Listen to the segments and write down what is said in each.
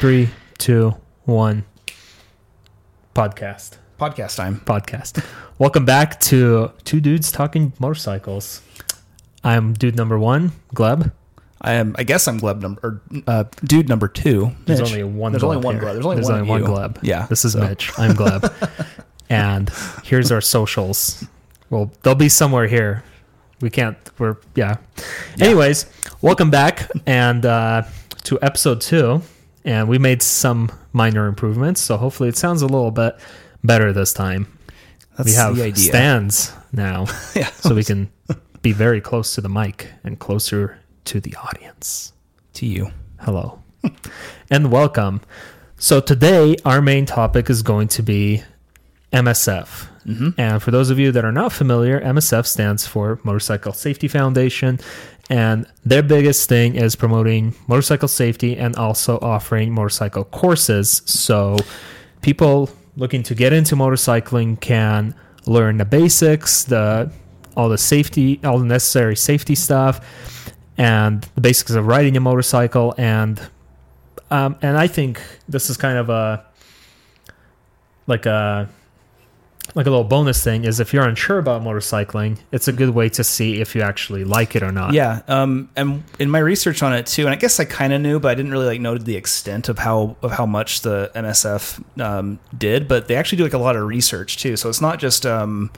Three, two, one. Podcast. Podcast time. Podcast. Welcome back to Two Dudes Talking Motorcycles. I'm dude number one, Gleb. I am. I guess I'm Gleb number or uh, dude number two. There's Mitch. only one. There's Gleb only one here. Gleb. There's only one. one. Gleb. Yeah. This is so- Mitch. I'm Gleb. and here's our socials. Well, they'll be somewhere here. We can't. We're yeah. Anyways, welcome back and uh, to episode two, and we made some minor improvements. So hopefully, it sounds a little bit better this time. That's we have stands now, Yeah. so we can be very close to the mic and closer to the audience. to you. Hello and welcome. So, today our main topic is going to be MSF. Mm-hmm. And for those of you that are not familiar, MSF stands for Motorcycle Safety Foundation. And their biggest thing is promoting motorcycle safety and also offering motorcycle courses. So, people looking to get into motorcycling can learn the basics, the all the safety, all the necessary safety stuff, and the basics of riding a motorcycle. And um, and I think this is kind of a like a like a little bonus thing is if you're unsure about motorcycling, it's a good way to see if you actually like it or not. Yeah. Um. And in my research on it too, and I guess I kind of knew, but I didn't really like noted the extent of how of how much the MSF um, did. But they actually do like a lot of research too. So it's not just um.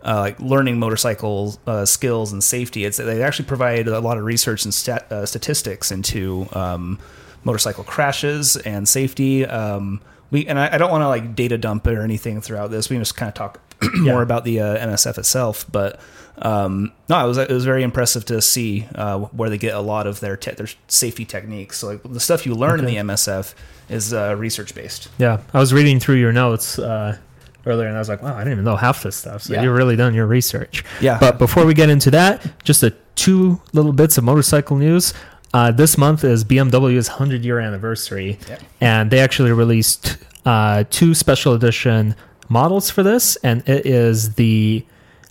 Uh, like learning motorcycle uh, skills and safety. It's they actually provide a lot of research and stat, uh, statistics into um, motorcycle crashes and safety. Um, we and I, I don't want to like data dump it or anything throughout this. We can just kind of talk more about the uh, MSF itself. But um, no, it was it was very impressive to see uh, where they get a lot of their te- their safety techniques. So like the stuff you learn Okay. in the MSF is uh, research based. Yeah, I was reading through your notes uh, earlier, and I was like, "Wow, I didn't even know half this stuff." So Yeah. you've really done your research. Yeah. But before we get into that, just a two little bits of motorcycle news. Uh, this month is BMW's 100 year anniversary, Yep. and they actually released uh, two special edition models for this, and it is the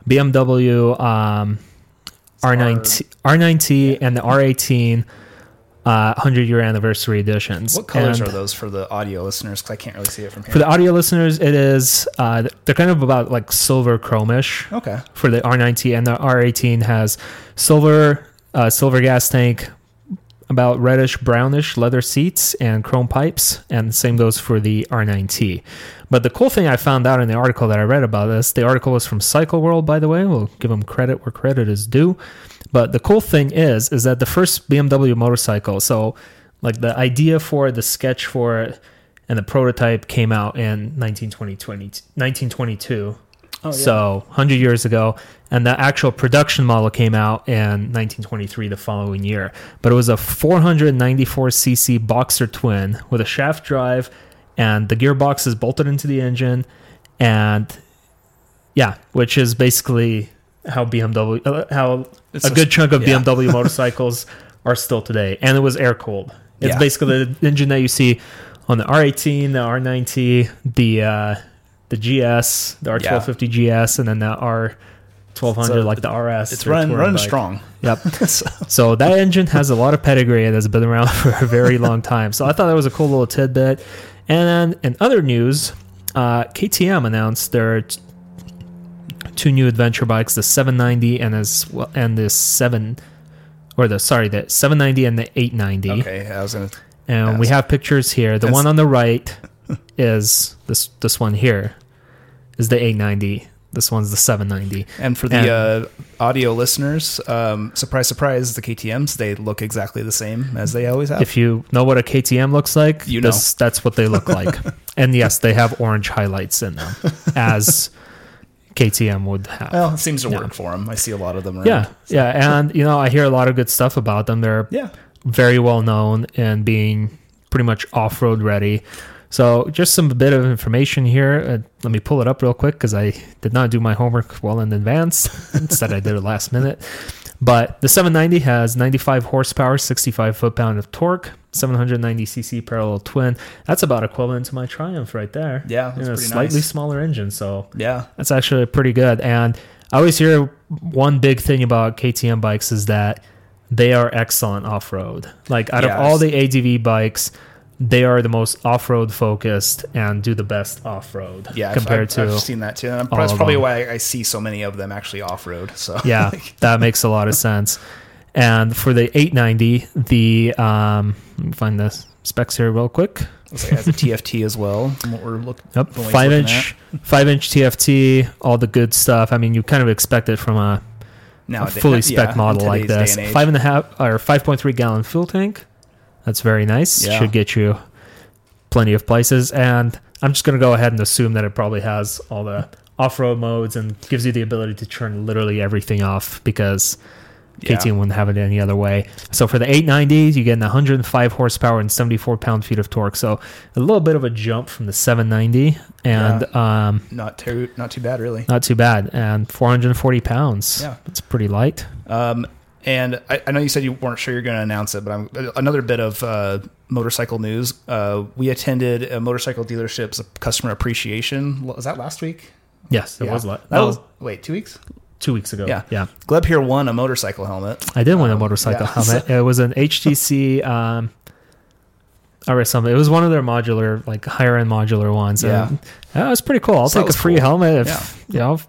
BMW um, R9T, R9T and the R18 uh, 100 year anniversary editions. What colors And- are those for the audio listeners? Because I can't really see it from here. for the audio listeners, it is uh, they're kind of about like silver chromish okay. for the R9T, and the R18 has silver uh, silver gas tank, about reddish brownish leather seats and chrome pipes, and same goes for the R9T. But the cool thing I found out in the article that I read about this, the article was from Cycle World, by the way. We'll give them credit where credit is due. But the cool thing is, is that the first BMW motorcycle, so like the idea for it, the sketch for it, and the prototype came out in 1920, 1922. Oh, yeah. So 100 years ago, and the actual production model came out in 1923, the following year. But it was a 494cc boxer twin with a shaft drive, and the gearbox is bolted into the engine, and yeah, which is basically how BMW, uh, how It's a a- good chunk of yeah. BMW motorcycles are still today, and it was air cooled. It's Yeah. basically the engine that you see on the R18, the R9T, the uh, the GS, the R1250 GS, and then the R1200, So like the RS. It's their running running bike. strong. Yep. so that engine has a lot of pedigree and has been around for a very long time. So I thought that was a cool little tidbit. And then in other news, uh, KTM announced their t- two new adventure bikes, the 790 and as well, and the seven, or the sorry, the 790 and the 890. Okay, I was gonna. And we have pictures here. The That's- one on the right is this this one here is the 890. This one's the 790. And for the uh, audio listeners, um, surprise, surprise, the KTM's they look exactly the same as they always have. If you know what a KTM looks like, You this, that's what they look like. and yes, they have orange highlights in them, as KTM would have. well, it seems to Yeah. work for them. I see a lot of them. Around. yeah, yeah, and you know, I hear a lot of good stuff about them. They're yeah. very well known and being pretty much off-road ready. So, just some bit of information here. Uh, let me pull it up real quick because I did not do my homework well in advance. Instead, I did it last minute. But the 790 has 95 horsepower, 65 foot-pound of torque, 790cc parallel twin. That's about equivalent to my Triumph right there. Yeah, that's in a pretty slightly nice. smaller engine. So Yeah. that's actually pretty good. And I always hear one big thing about KTM bikes is that they are excellent off road. Like out Yes. of all the ADV bikes, they are the most off-road focused and do the best off-road Yeah, I've- compared I've, to I've seen that too. And that's probably them. why I see so many of them actually off road. So yeah that makes a lot of sense and for the 890 the um let me find the specs here real quick it has a TFT as well. What we're looking. Yep, From what he's five inch, five inch TFT, all the good stuff. I mean, you kind of expect it from a, now a fully spec model like this. Five and a half or five point three gallon fuel tank. That's very nice. Yeah. Should get you plenty of places. And I'm just going to go ahead and assume that it probably has all the off road modes and gives you the ability to turn literally everything off because KTM wouldn't have it any other way. So for the 890s, you get 105 horsepower and 74 pound feet of torque. So a little bit of a jump from the 790, and um, not too not too bad really. not too bad. And 440 pounds. Yeah. it's pretty light. Um, and I, I know you said you weren't sure you're going to announce it, but I'm another bit of uh, motorcycle news. Uh, we attended a motorcycle dealership's customer appreciation. Was that last week? Yes, it Yeah. was. That was wait two weeks. two weeks ago. Yeah. yeah. Gleb here won a motorcycle helmet. I did win a Um, motorcycle yeah. helmet. It was an HJC. Um, or something. It was one of their modular, like higher end modular ones. Yeah. And that was pretty cool. I'll So take a free cool. helmet if you know.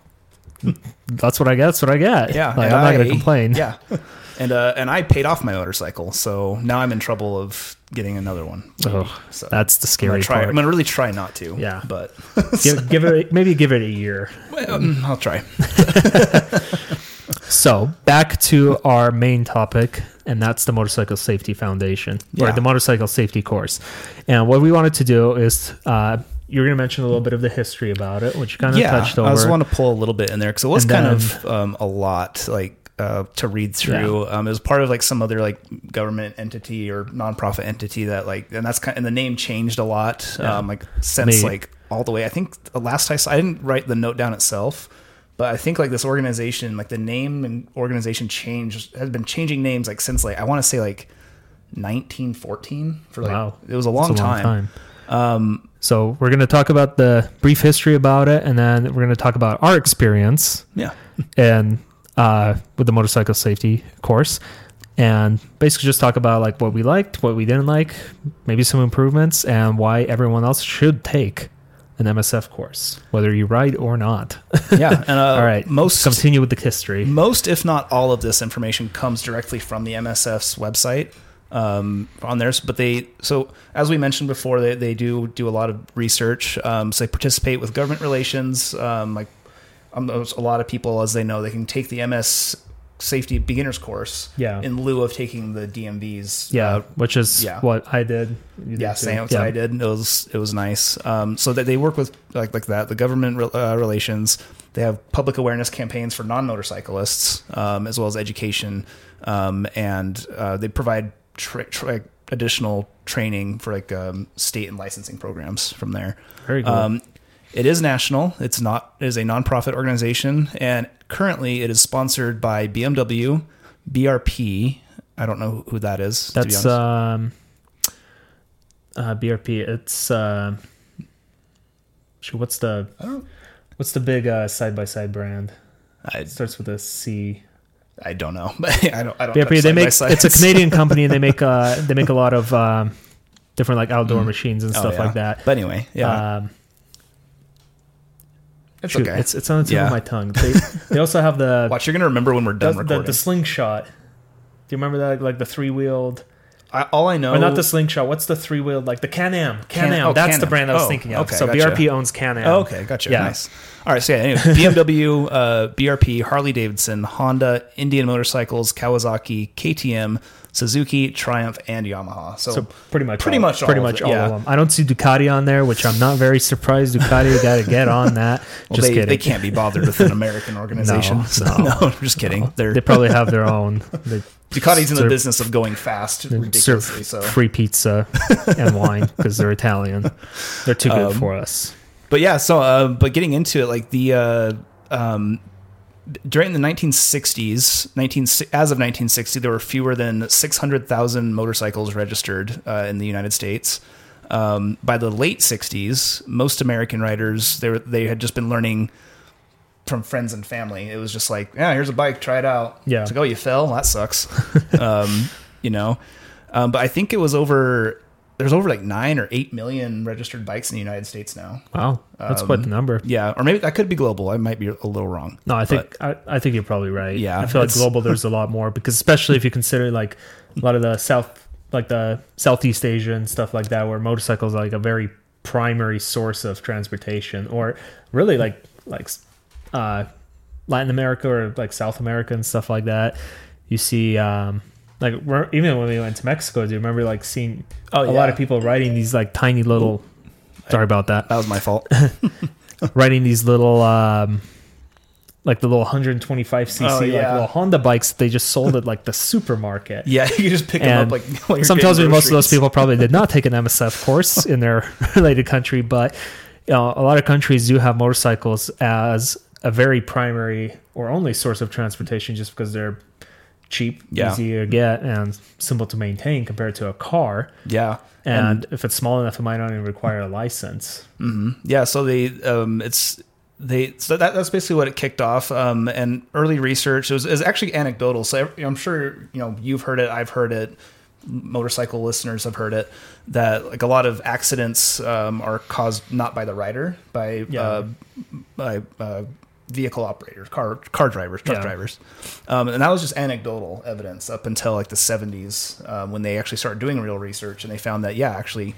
That's what I get. That's what I get. Yeah, like, I'm not going to complain. Yeah, and uh, and I paid off my motorcycle, so now I'm in trouble of getting another one. Oh, So that's the I'm scary gonna try. part. I'm gonna really try not to. Yeah. but give, give it maybe give it a year. um, I'll try. So back to our main topic, and that's the Motorcycle Safety Foundation or the Motorcycle Safety Course. And what we wanted to do is uh, you're going to mention a little bit of the history about it, which you kind of yeah, touched over. I just want to pull a little bit in there because it was And kind then- of um, a lot, like uh, to read through. Um, it was part of like some other like government entity or nonprofit entity that like, and that's kind and the name changed a lot. Yeah. Um, like since Me- like all the way. I think the last I saw, I didn't write the note down itself. But I think like this organization, like the name and organization change has been changing names like since like I want to say like 1914 for like Wow. it was a long, a time. Um, So we're going to talk about the brief history about it, and then we're going to talk about our experience yeah, and uh, with the motorcycle safety course, and basically just talk about like what we liked, what we didn't like, maybe some improvements, and why everyone else should take an MSF course, whether you ride or not. yeah. And uh, All right, most continue with the history. most, if not all, of this information comes directly from the MSF's website um, on theirs. But they, so as we mentioned before, they, they do do a lot of research. Um, so they participate with government relations. Um, like um, a lot of people, as they know, they can take the MS safety beginners course Yeah. in lieu of taking the DMV's. Yeah, uh, which is yeah. what I did. Did yeah, too. same as I did. It was it was nice. Um, so that they work with like like that the government re- uh, relations. They have public awareness campaigns for non motorcyclists um, as well as education, um, and uh, they provide tra- tra- additional training for like um, state and licensing programs from there. Very cool. Um, it is national. It's not. It is a nonprofit organization, and currently it is sponsored by BMW, BRP. I don't know who that is. to be That's honest. um, uh, BRP. It's uh, what's the I don't. what's the big uh, side by side brand? I, It starts with a C. I don't know. I don't. I don't. Touch They make it's a Canadian company, and they make uh, they make a lot of um, different like outdoor machines and Oh, stuff yeah. like that. But anyway, yeah, Um, it's shoot, okay. It's it's on the tip Yeah. of my tongue. They, they also have the Watch, you're gonna remember when we're done the, recording. the slingshot. Do you remember that like the three wheeled? I, all I know, Or not the slingshot. What's the three wheeled like the Can Am? Can Am. oh, That's the Can-Am. brand I was Oh, thinking of. okay, so gotcha. BRP owns Can Am. Oh, okay, gotcha. Yeah. Nice. All right, so yeah, anyway, BMW, uh, BRP, Harley Davidson, Honda, Indian Motorcycles, Kawasaki, KTM, Suzuki, Triumph, and Yamaha. So, So pretty much, Pretty all, much pretty all of much it, all yeah. of them. I don't see Ducati on there, which I'm not very surprised. Ducati got to get on that. well, just they, kidding. they can't be bothered with an American organization. No, so, no. no, I'm just kidding. They're They probably have their own. They Ducati's in the business of going fast, ridiculously so. free pizza and wine because they're Italian. They're too good Um, for us. But yeah, so uh, but getting into it, like the uh, um, during the 1960s, 19 as of 1960, there were fewer than 600,000 motorcycles registered uh, in the United States. Um, by the late 60s, most American riders they were, they had just been learning from friends and family. It was just like, yeah, here's a bike, try it out. Yeah. It's like, oh, you fell? That sucks. um, you know, um, but I think it was over there's over like nine or eight million registered bikes in the United States now. Wow, that's quite the number. Yeah, or maybe that could be global. I might be a little wrong. No, I think I, I think you're probably right. Yeah, I feel like global there's a lot more because especially if you consider like a lot of the south like the Southeast Asia and stuff like that where motorcycles are like a very primary source of transportation or really like like uh Latin America or like South America and stuff like that. You see um like re- even when we went to Mexico, do you remember like seeing Oh, a lot of people riding these like tiny little sorry about that That was my fault. riding these little um like the little 125 cc Oh, like little Honda bikes they just sold at like the supermarket. yeah, you just pick them up like Some tells me most of those people probably did not take an MSF course in their related country, but you know, a lot of countries do have motorcycles as a very primary or only source of transportation just because they're cheap, Yeah. easy to get, and simple to maintain compared to a car. Yeah, And, if it's small enough, it might not even require a license. yeah. So they, um, it's they. So that, that's basically what it kicked off. Um, and early research it was, it was actually anecdotal. So I'm sure you know you've heard it. I've heard it. Motorcycle listeners have heard it. That like a lot of accidents um, are caused not by the rider, by Yeah. uh, by uh, vehicle operators, car car drivers, truck Yeah. drivers, um, and that was just anecdotal evidence up until like the 70s um, when they actually started doing real research and they found that yeah, actually,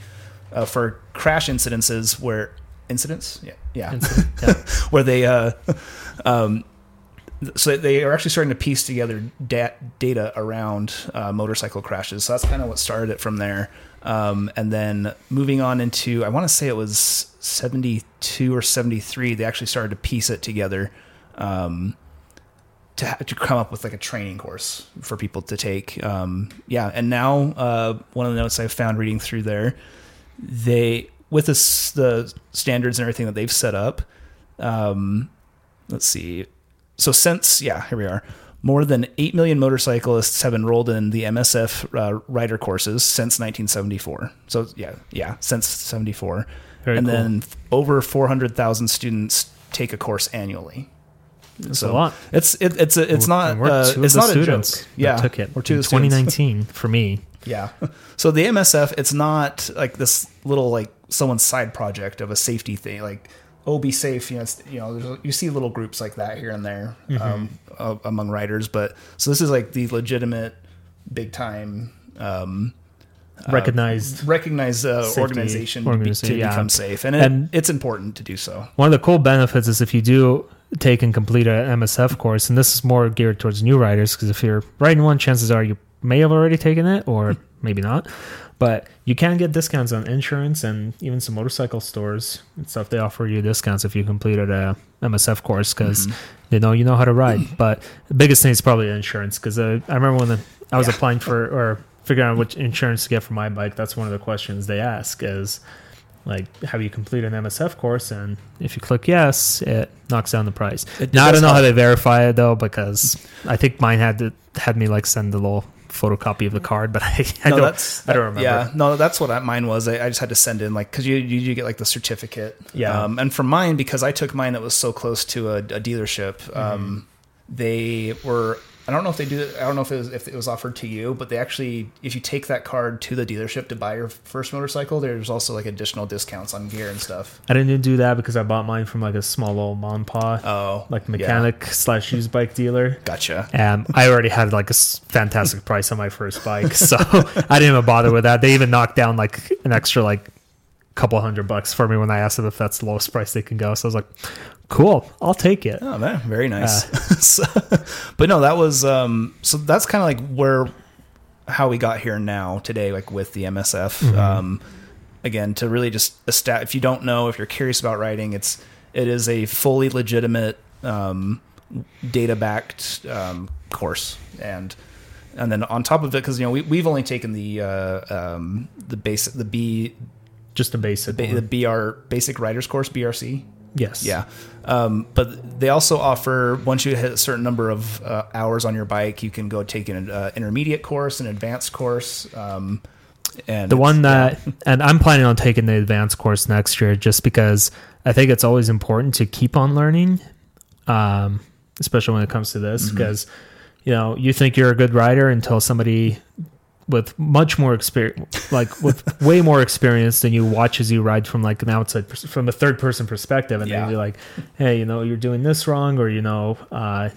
uh, for crash incidences where incidents, yeah, yeah, Incident, yeah. where they uh, um, so they are actually starting to piece together da- data around uh, motorcycle crashes. So that's kind of what started it from there. Um, and then moving on into, I want to say it was 72 or 73, they actually started to piece it together um, to, to come up with like a training course for people to take. Um, yeah. And now, uh, one of the notes I found reading through there, they, with this, the standards and everything that they've set up, um, let's see. So since yeah, here we are. More than eight million motorcyclists have enrolled in the MSF uh, rider courses since 1974. So yeah, yeah, since 74, Very and cool. then over 400,000 students take a course annually. That's a lot. It's it, it's a, it's not uh, two of it's the not a students joke. Yeah, took it We're two in of the students. 2019 for me. Yeah. So the MSF, it's not like this little like someone's side project of a safety thing. Like, oh, be safe. You know, you know, there's, you see little groups like that here and there um, uh, among riders, but so this is like the legitimate, big time, um, Recognized. recognized uh, Safety organization, to be- to yeah. become safe, and, it, And- it's important to do so. One of the cool benefits is if you do take and complete a MSF course, and this is more geared towards new riders, because if you're riding one, chances are you may have already taken it, or maybe not. But you can get discounts on insurance and even some motorcycle stores and stuff. They offer you discounts if you completed a MSF course because they know you know how to ride. But the biggest thing is probably insurance because uh, I remember when the, I was Yeah. applying for or figuring out which insurance to get for my bike. That's one of the questions they ask is like have you completed an MSF course and if you click yes it knocks down the price It now I don't know how they verify it though because I think mine had to had me like send a little photocopy of the card but I, I no, don't that's I don't remember Yeah, no, that's what I, mine was. I, I just had to send in like because you, you you get like the certificate. Yeah. Um, and for mine because I took mine that was so close to a, a dealership. Mm-hmm. Um, they were. I don't know if they do. I don't know if it was if it was offered to you, but they actually, if you take that card to the dealership to buy your first motorcycle, there's also like additional discounts on gear and stuff. I didn't do that because I bought mine from like a small little mom pa Oh, like yeah. mechanic slash used bike dealer Gotcha. and I already had like a fantastic price on my first bike, so I didn't even bother with that. They even knocked down like an extra like couple hundred bucks for me when I asked them if that's the lowest price they can go. So I was like, "Cool, I'll take it." Oh, man, very nice. So- but no, that was um. So that's kind of like where how we got here now today, like with the MSF. Um, again, to really just esta- if you don't know, if you're curious about riding, it's it is a fully legitimate um, data backed um, course, and and then on top of it, because you know we we've only taken the uh, um, the base the B Just a basic. the one. BR basic riders course BRC. yes. Yeah. Um, but they also offer once you hit a certain number of uh, hours on your bike, you can go take an uh, intermediate course, an advanced course, um, and The one that, and I'm planning on taking the advanced course next year just because I think it's always important to keep on learning, um, especially when it comes to this. Mm-hmm. Because, you know, you think you're a good rider until somebody with much more experience, like with way more experience than you watch as you ride from like an outside, pers- from a third person perspective, and Yeah. they'd be like, "Hey, you know, you're doing this wrong," or you know, uh,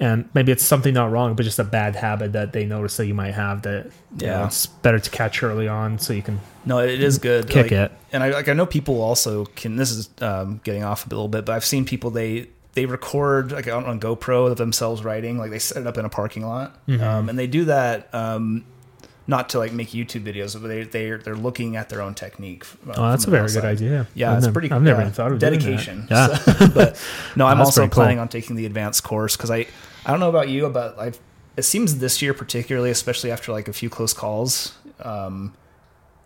and maybe it's something not wrong, but just a bad habit that they notice that you might have. That you know, Yeah. it's better to catch early on so you can No, it is good. kick Like, it. and I like I know people also can. This is um, getting off a little bit, but I've seen people they they record like on, on GoPro of themselves riding, like they set it up in a parking lot, Mm-hmm. um, and they do that um, not to like make YouTube videos, but they they they're looking at their own technique. uh, Oh, that's a very good idea. Yeah, I've it's nev- pretty. I've never yeah, even thought of dedication. Yeah. So- but no, I'm also pretty cool. planning on taking the advanced course because I I don't know about you, but I've it seems this year particularly, especially after like a few close calls. Um,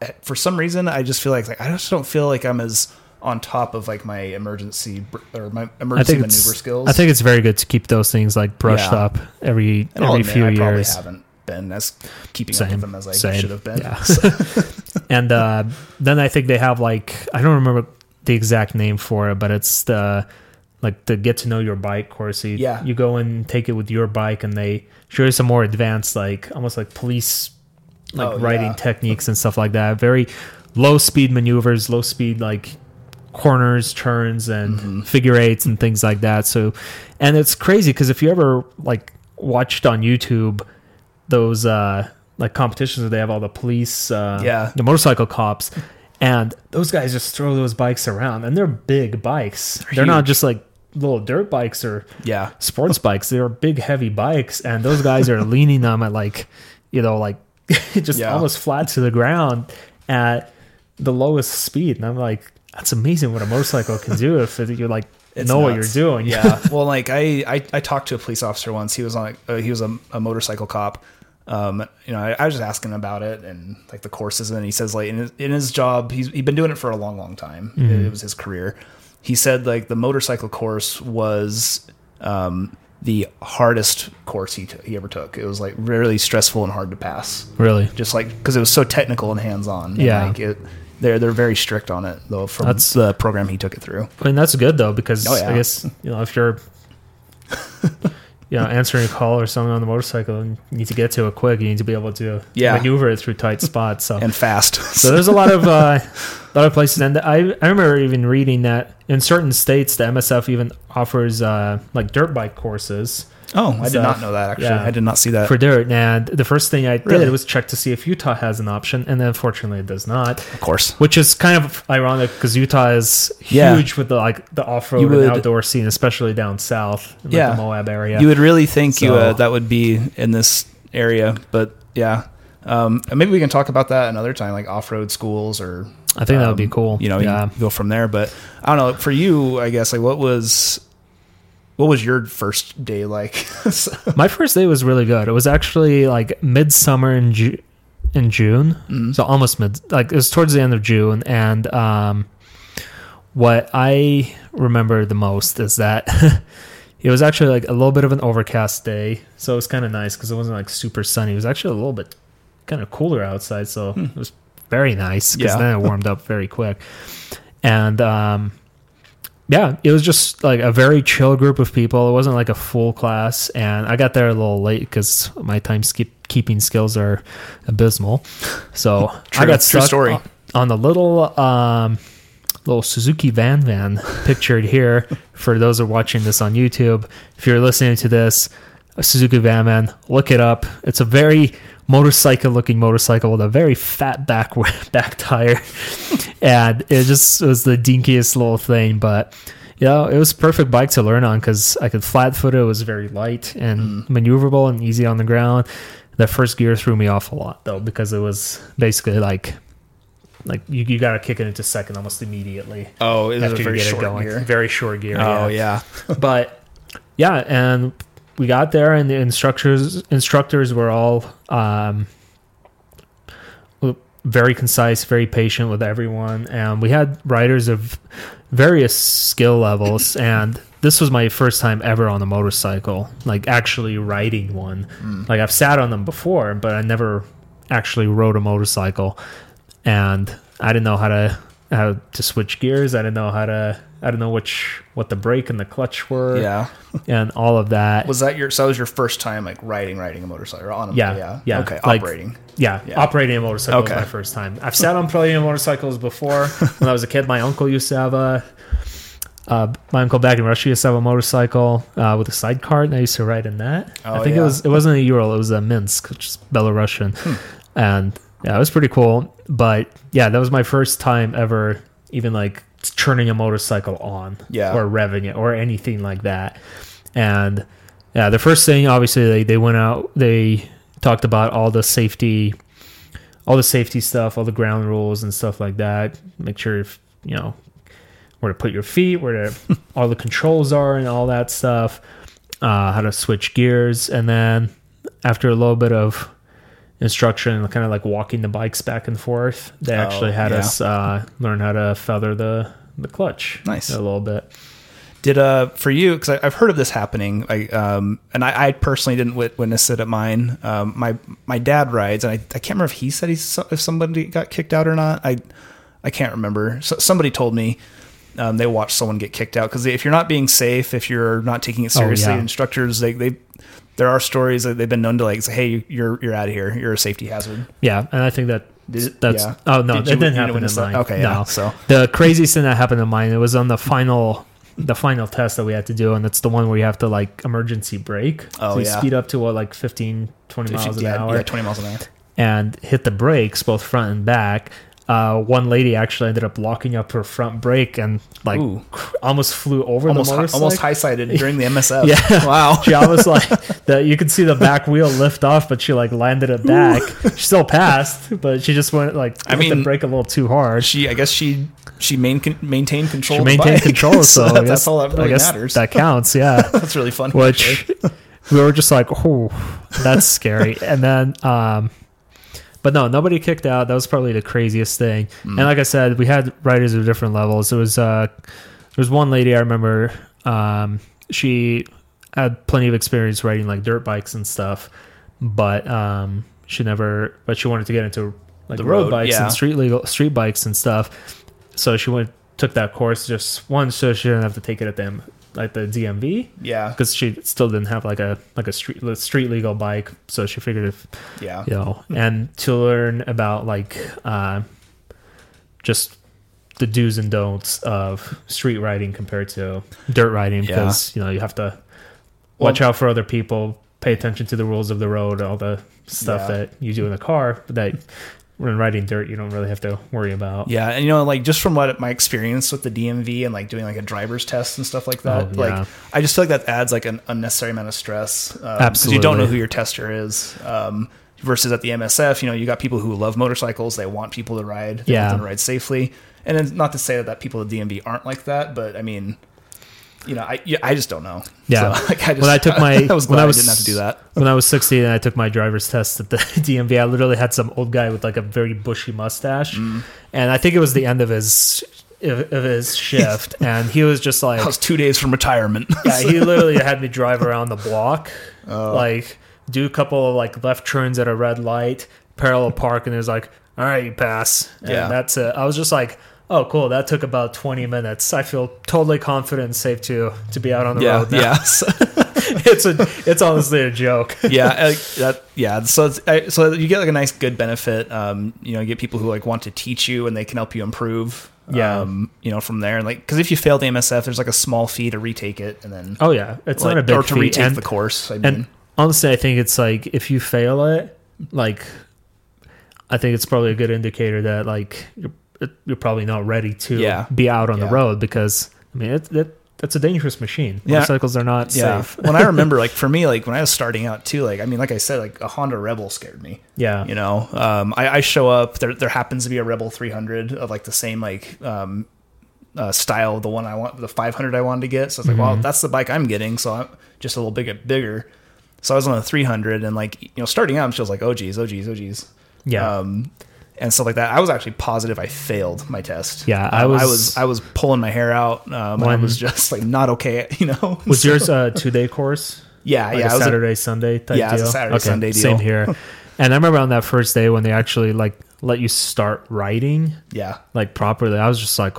eh, for some reason, I just feel like, like I just don't feel like I'm as on top of like my emergency br- or my emergency maneuver skills. I think it's very good to keep those things like brushed Yeah. up every And I'll every admit, few I probably years. haven't been as keeping up Same, with them as I same. should have been. Yeah. So- and uh, then I think they have like I don't remember the exact name for it, but it's the like the get to know your bike course. So you, Yeah. you go and take it with your bike, and they show you some more advanced, like almost like police like Oh, riding yeah. techniques and stuff like that. Very low speed maneuvers, low speed like corners, turns, and Mm-hmm. figure eights and things like that. So, and it's crazy because if you ever like watched on YouTube those uh like competitions where they have all the police, uh, Yeah. the motorcycle cops, and those guys just throw those bikes around, and they're big bikes. They're, not just like little dirt bikes or yeah, sports bikes. They're big, heavy bikes, and those guys are leaning them at like, you know, like just Yeah. almost flat to the ground at the lowest speed. And I'm like, that's amazing what a motorcycle can do if you're like It's know what you're doing. yeah. Well, like I, I, I talked to a police officer once. He was on, uh, he was a, a motorcycle cop. Um, you know, I, I was just asking about it and like the courses, and he says like in his, in his job, he's he'd been doing it for a long, long time. Mm-hmm. It was his career. He said like the motorcycle course was um, the hardest course he t- he ever took. It was like really stressful and hard to pass. really. Just like because it was so technical and hands on. Yeah. like it, they're they're very strict on it though. From That's- the program he took it through. I mean, that's good though because Oh, yeah. I guess you know if you're you know answering a call or something on the motorcycle and you need to get to it quick, you need to be able to Yeah. maneuver it through tight spots. So and fast. so there's a lot of uh, lot of places, and I I remember even reading that in certain states the MSF even offers uh, like dirt bike courses oh, I did stuff. not know that actually. Yeah. I did not see that. for dirt. And the first thing I did Really? was check to see if Utah has an option, and unfortunately it does not. of course. Which is kind of ironic because Utah is Yeah. huge with the like the off road and outdoor scene, especially down south, in like Yeah. the Moab area. You would really think you uh, that would be in this area, but yeah. Um, maybe we can talk about that another time, like off-road schools, or I think that would be um, cool. You know, yeah. can go from there. But I don't know. For you, I guess like what was what was your first day like? So- My first day was really good. It was actually like midsummer in Ju- in June, Mm-hmm. so almost mid. Like it was towards the end of June, and um, what I remember the most is that it was actually like a little bit of an overcast day, so it was kind of nice because it wasn't like super sunny. It was actually a little bit kind of cooler outside, so it was very nice because. Yeah. then it warmed up very quick, and um, yeah, it was just like a very chill group of people. It wasn't like a full class, and I got there a little late because my time skip keeping skills are abysmal. So I got stuck story. on- on the little um, little Suzuki VanVan pictured here. For those who are watching this on YouTube, if you're listening to this, Suzuki VanVan, look it up. It's a very motorcycle looking motorcycle with a very fat back back tire. And it just was the dinkiest little thing but you know it was a perfect bike to learn on because i could flat foot it it was very light and mm. maneuverable and easy on the ground. The first gear threw me off a lot though because it was basically like like you, you gotta kick it into second almost immediately oh, it was after a very it short gear. very short gear Oh yeah. but yeah, and we got there, and the instructors instructors were all um, very concise, very patient with everyone, and we had riders of various skill levels. and this was my first time ever on a motorcycle, like actually riding one. Like I've sat on them before, but I never actually rode a motorcycle, and I didn't know how to. how to switch gears. I didn't know how to. I don't know which what the brake and the clutch were. Yeah. and all of that. Was that your? So that was your first time like riding riding a motorcycle or on a Yeah, yeah yeah, okay like- operating Yeah, Yeah. operating a motorcycle Okay. was my first time. I've sat on plenty of motorcycles before. when I was a kid, my uncle used to have a. Uh, my uncle back in Russia used to have a motorcycle uh, with a sidecar, and I used to ride in that. Oh, I think yeah. it was it wasn't a Ural, it was a Minsk, which is Belarusian, Hmm. and yeah, it was pretty cool. But yeah, that was my first time ever even like turning a motorcycle on, Yeah. or revving it, or anything like that. And yeah, the first thing obviously they, they went out, they talked about all the safety, all the safety stuff, all the ground rules and stuff like that. Make sure if you know where to put your feet, where to, all the controls are, and all that stuff. Uh, how to switch gears, and then after a little bit of instruction, and kind of like walking the bikes back and forth, they Oh, actually had yeah. us uh, learn how to feather the the clutch. Nice. a little bit. Did uh for you because I've heard of this happening, like um, and I, I personally didn't wit- witness it at mine. Um, my my dad rides, and I, I can't remember if he said he's if somebody got kicked out or not. I I can't remember. So, somebody told me um, they watched someone get kicked out because if you're not being safe, if you're not taking it Oh, seriously, yeah. instructors they they there are stories that they've been known to like say, hey, you're you're out of here, you're a safety hazard. Yeah, and I think that Did- that's yeah. oh no, Did it you- didn't you happen in that? mine. Okay, yeah, no. so- the craziest thing that happened in mine it was on the final the final test that we had to do and it's the one where you have to like emergency brake Oh, so you yeah. speed up to what like 15 20 miles an yeah, hour yeah, twenty miles an hour. and hit the brakes both front and back uh, one lady actually ended up locking up her front brake and like Ooh. almost flew over Almost the hi- motorcycle. almost high sided during the MSF. Yeah. wow. She almost like the you could see the back wheel lift off, but she like landed it back. She still passed, but she just went like I hit the mean, brake a little too hard. she I guess she she main, maintained control. She of the maintained bike. control, so, I that's guess, all that I really guess matters. That counts, yeah. that's really funny. Which we were just like, oh, that's scary. And then, um, but no, nobody kicked out. That was probably the craziest thing. Mm. And like I said, we had riders of different levels. There was uh, there was one lady I remember. Um, she had plenty of experience riding like dirt bikes and stuff, but um, she never. But she wanted to get into like The road, road, bikes yeah. and street legal street bikes and stuff. So she went took that course just one, so she didn't have to take it at them like the DMV yeah, because she still didn't have like a like a street street legal bike so she figured if yeah, you know and to learn about like uh just the do's and don'ts of street riding compared to dirt riding Yeah. because you know you have to watch out for other people pay attention to the rules of the road all the stuff Yeah. that you do in the car that when riding dirt you don't really have to worry about yeah. And you know, like just from what my experience with the DMV and like doing like a driver's test and stuff like that, Oh, yeah. like I just feel like that adds like an unnecessary amount of stress. Um, 'cause you don't know who your tester is. Um, versus at the MSF, you know, you got people who love motorcycles. They want people to ride. They Yeah. want them to ride safely. And it's not to say that, that people at DMV aren't like that, but I mean, you know, I yeah, I just don't know. Yeah. So, like, I just, when I took my I was when I I, was didn't have to do that. when I was 16 and I took my driver's test at the DMV, I literally had some old guy with like a very bushy mustache, Mm. and I think it was the end of his of, of his shift, and he was just like, I was two days from retirement. yeah, he literally had me drive around the block, Oh. like do a couple of like left turns at a red light, parallel park, and it was like, all right, you pass, and Yeah. that's it. I was just like. Oh, cool! That took about twenty minutes. I feel totally confident and safe to to be out on the yeah, road now. yeah. So- it's a it's honestly a joke. yeah, uh, that yeah. So it's, I, so you get like a nice good benefit. Um, you know, you get people who like want to teach you and they can help you improve. Yeah. Um, you know, from there, and like because if you fail the MSF, there's like a small fee to retake it, and then Oh yeah, it's like, not a big or to fee. retake and, the course. I mean, and honestly, I think it's like if you fail it, like I think it's probably a good indicator that like you're, you're probably not ready to Yeah. be out on Yeah. the road because I mean it, it that's a dangerous machine. Yeah. Motorcycles are not yeah. safe. when I remember, like for me, like when I was starting out too, like I mean, like I said, like a Honda Rebel scared me. Yeah, You know, um, I, I show up. There, there happens to be a Rebel 300 of like the same like um, uh, style, the one I want, the 500 I wanted to get. So it's like, well, that's the bike I'm getting. So I'm just a little bit bigger. So I was on a 300, and like you know, starting out, I'm just like, oh geez, oh geez, oh geez, yeah. um, and stuff like that. I was actually positive I failed my test. Yeah, I Um, I was- was, I was pulling my hair out. Um, I was just like not okay. You know, was So- yours a two day course? Yeah, Like yeah. was a- Saturday Sunday type Yeah, deal. Saturday, Sunday deal. Same here. and I remember on that first day when they actually like let you start riding Yeah. like properly, I was just like,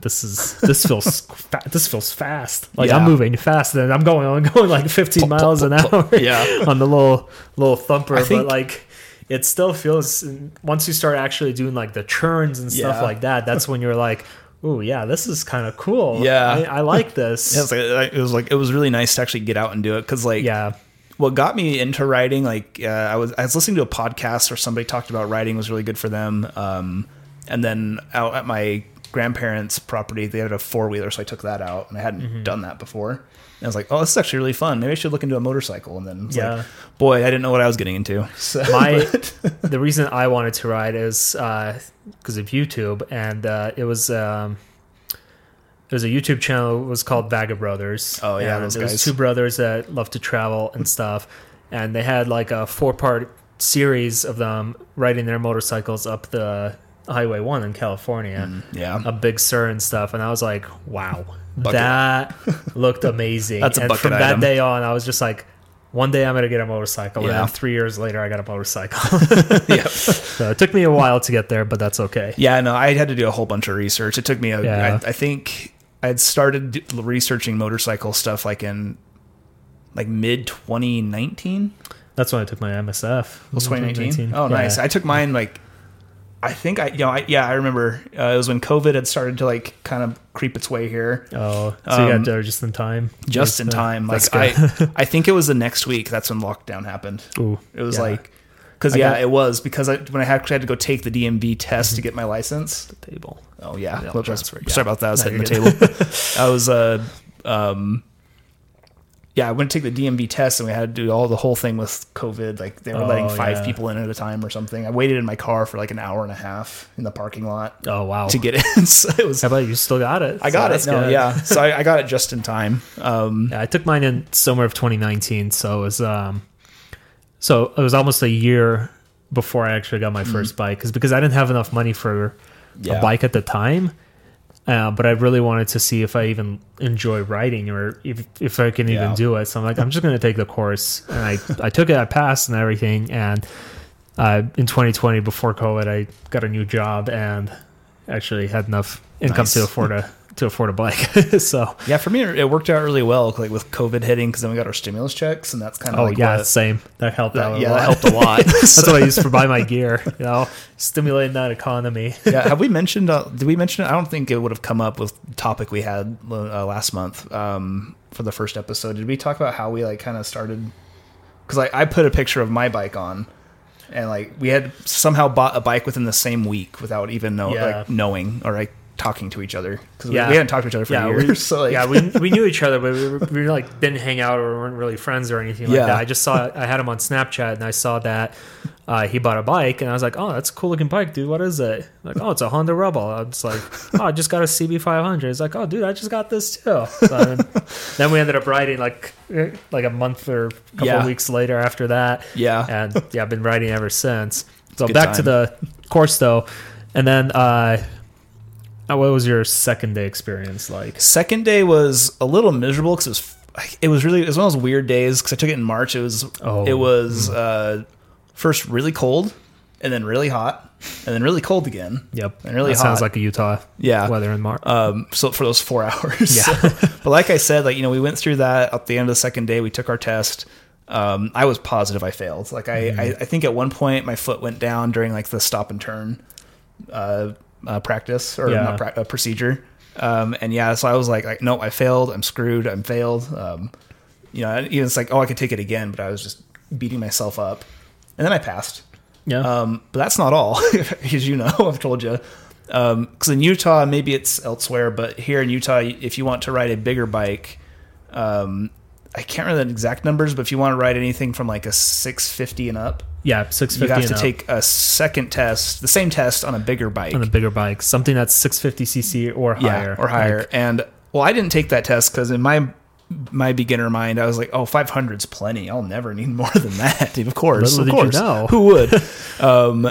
"This is this feels fa- this feels fast. Like I'm moving fast, and I'm going I'm going like 15 miles an hour. Yeah. on the little little thumper, think- but like it still feels once you start actually doing like the churns and stuff Yeah. like that. That's when you're like, "Oh yeah, this is kind of cool. Yeah. I, I like this. Yeah, it was, like, it was like it was really nice to actually get out and do it because like yeah, what got me into riding like uh, I was I was listening to a podcast where somebody talked about riding was really good for them um, and then out at my grandparents property they had a four-wheeler so I took that out and I hadn't Mm-hmm. done that before and I was like oh this is actually really fun maybe I should look into a motorcycle and then it's Yeah. like boy I didn't know what I was getting into so my the reason I wanted to ride is because of YouTube, and uh, it was um, it was a YouTube channel. It was called Vagabrothers. Oh, yeah, those it was guys. two brothers that love to travel and stuff, and they had like a four part series of them riding their motorcycles up the Highway One in California. Mm, yeah A Big Sur and stuff, and I was like, "Wow, Bucket. that looked amazing." That's a and bucket from that day on, I was just like, "One day I'm gonna get a motorcycle." And Yeah. then three years later, I got a motorcycle. yeah so it took me a while to get there, but that's okay. Yeah, no, I had to do a whole bunch of research. It took me a. Yeah. I, I think I had started researching motorcycle stuff like in like mid 2019. That's when I took my MSF. Was 2019? Oh, oh Yeah. nice. I took mine like I think I you know I, yeah I remember uh, it was when COVID had started to like kind of creep its way here. oh, so you Um, got there just in time. Just in uh, time, like I, I think it was the next week. That's when lockdown happened. Ooh, It was yeah. like, because I yeah, got- it was because I, when I actually had to go take the DMV test to get my license. table. Oh yeah, Yeah, transfer, yeah. sorry about that. I was No, hitting the you're table. I was uh, um, yeah, I went to take the DMV test and we had to do all the whole thing with COVID. Like they were letting five yeah. people in at a time or something. I waited in my car for like an hour and a half in the parking lot Oh wow. to get in. so it was. How about you? Still got it? I got that's it. No, good. yeah. So I, I got it just in time. Um, Yeah, I took mine in summer of 2019, so it was um, so it was almost a year before I actually got my first bike, because because I didn't have enough money for Mm-hmm. Yeah. a bike at the time. Uh, but I really wanted to see if I even enjoy riding or if, if I can even do it. So I'm like, I'm just going to take the course. And I, I took it, I passed and everything. And uh, in 2020, before COVID, I got a new job and actually had enough income Nice. to afford a to afford a bike. so yeah, for me it worked out really well. Like with COVID hitting, because then we got our stimulus checks, and that's kind of Oh like yeah, what- same. That helped out. that, a yeah, lot. that helped a lot. That's what I used for buy my gear. You know, stimulating that economy. yeah, have we mentioned? Uh, did we mention it? I don't think it would have come up with the topic we had uh, last month um, for the first episode. Did we talk about how we like kind of started? Because like I put a picture of my bike on, and like we had somehow bought a bike within the same week without even know Yeah. like knowing or like talking to each other because Yeah. we, we hadn't talked to each other for Yeah, years. we, so like, yeah, we, we knew each other, but we, were, we were like didn't hang out or weren't really friends or anything like Yeah. that. I just saw I had him on Snapchat and I saw that uh, he bought a bike and I was like, oh, that's a cool looking bike, dude. What is it? Like, oh, it's a Honda Rebel. I was like, oh, I just got a CB500. He's like, oh, dude, I just got this too. So then, then we ended up riding like like a month or a couple Yeah. weeks later after that. yeah, and yeah, I've been riding ever since. So Good back to the course though, and then uh, uh, what was your second day experience like? Second day was a little miserable because it was it was really it was one of those weird days because I took it in March. It was Oh. it was uh, first really cold and then really hot and then really cold again. Yep, And really that sounds like a Utah Yeah. weather in March. Um, so for those four hours. Yeah. but like I said, like you know, we went through that at the end of the second day. We took our test. Um, I was positive I failed. Like I, Mm-hmm. I, I think at one point my foot went down during like the stop and turn uh, uh, practice or Yeah. not pra- uh, procedure. Um, and yeah, so I was like, like, no, I failed. I'm screwed. I'm failed. Um, you know, even it's like, oh, I could take it again, but I was just beating myself up. And then I passed. yeah, Um, but that's not all, as you know, I've told you. Because in Utah, maybe it's elsewhere, but here in Utah, if you want to ride a bigger bike, um, I can't remember the exact numbers, but if you want to ride anything from like a 650 and up, yeah, six you have to take a second test, the same test on a bigger bike. on a bigger bike, something that's six fifty cc or higher, Yeah, or higher. Like, and well, I didn't take that test because in my my beginner mind, I was like, oh, 500's plenty. I'll never need more than that. of course, of did you course. know. Who would? um,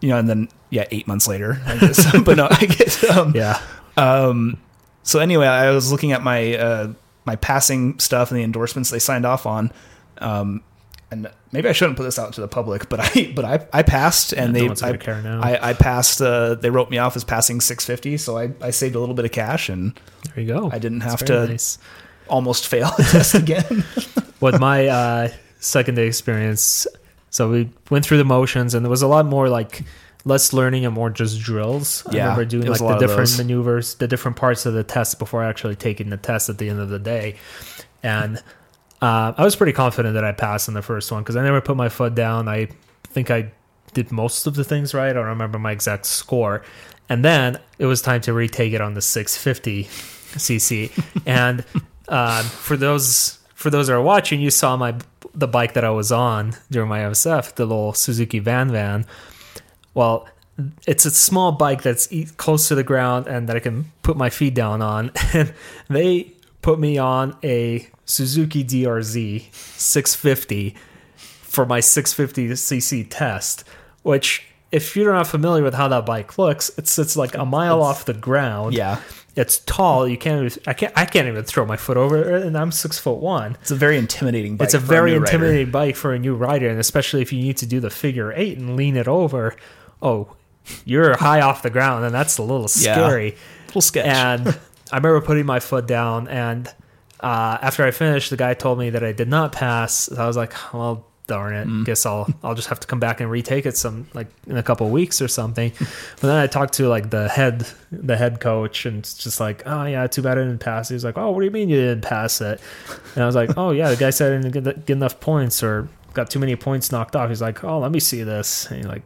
you know, and then yeah, eight months later, I guess. but no, I get. Um, yeah, um, so anyway, I was looking at my uh, my passing stuff and the endorsements they signed off on, um, and maybe I shouldn't put this out to the public, but I but I, I passed and no they one's I, care now. I, I passed. Uh, they wrote me off as passing 650, so I, I saved a little bit of cash and there you go. I didn't have to nice. almost fail the test again. with my uh, second day experience, so we went through the motions, and there was a lot more like less learning and more just drills. I Yeah, remember doing like the different maneuvers, the different parts of the test before actually taking the test at the end of the day, and uh, I was pretty confident that I passed in the first one because I never put my foot down. I think I did most of the things right. I don't remember my exact score. And then it was time to retake it on the 650 cc. and uh, for those for those that are watching, you saw my the bike that I was on during my MSF, the little Suzuki VanVan. Well, it's a small bike that's close to the ground and that I can put my feet down on. And they put me on a Suzuki DRZ 650 for my 650cc test, which, if you're not familiar with how that bike looks, it sits like a mile off the ground. yeah, It's tall. You can't. Even, I can't. I can't even throw my foot over it, and I'm six foot one. it's a very intimidating. Bike It's a very rider. intimidating bike for a new rider, and especially if you need to do the figure eight and lean it over. Oh, you're high off the ground, and that's a little Yeah. scary. Little sketch. And I remember putting my foot down, and uh, after I finished, the guy told me that I did not pass. I was like, well, darn it. Mm. Guess I'll I'll just have to come back and retake it some like in a couple of weeks or something. But then I talked to like the head the head coach, and it's just like, oh yeah, too bad I didn't pass. He was like, oh, what do you mean you didn't pass it? And I was like, oh yeah, the guy said I didn't get, get enough points or got too many points knocked off. He's like, oh, let me see this. And he like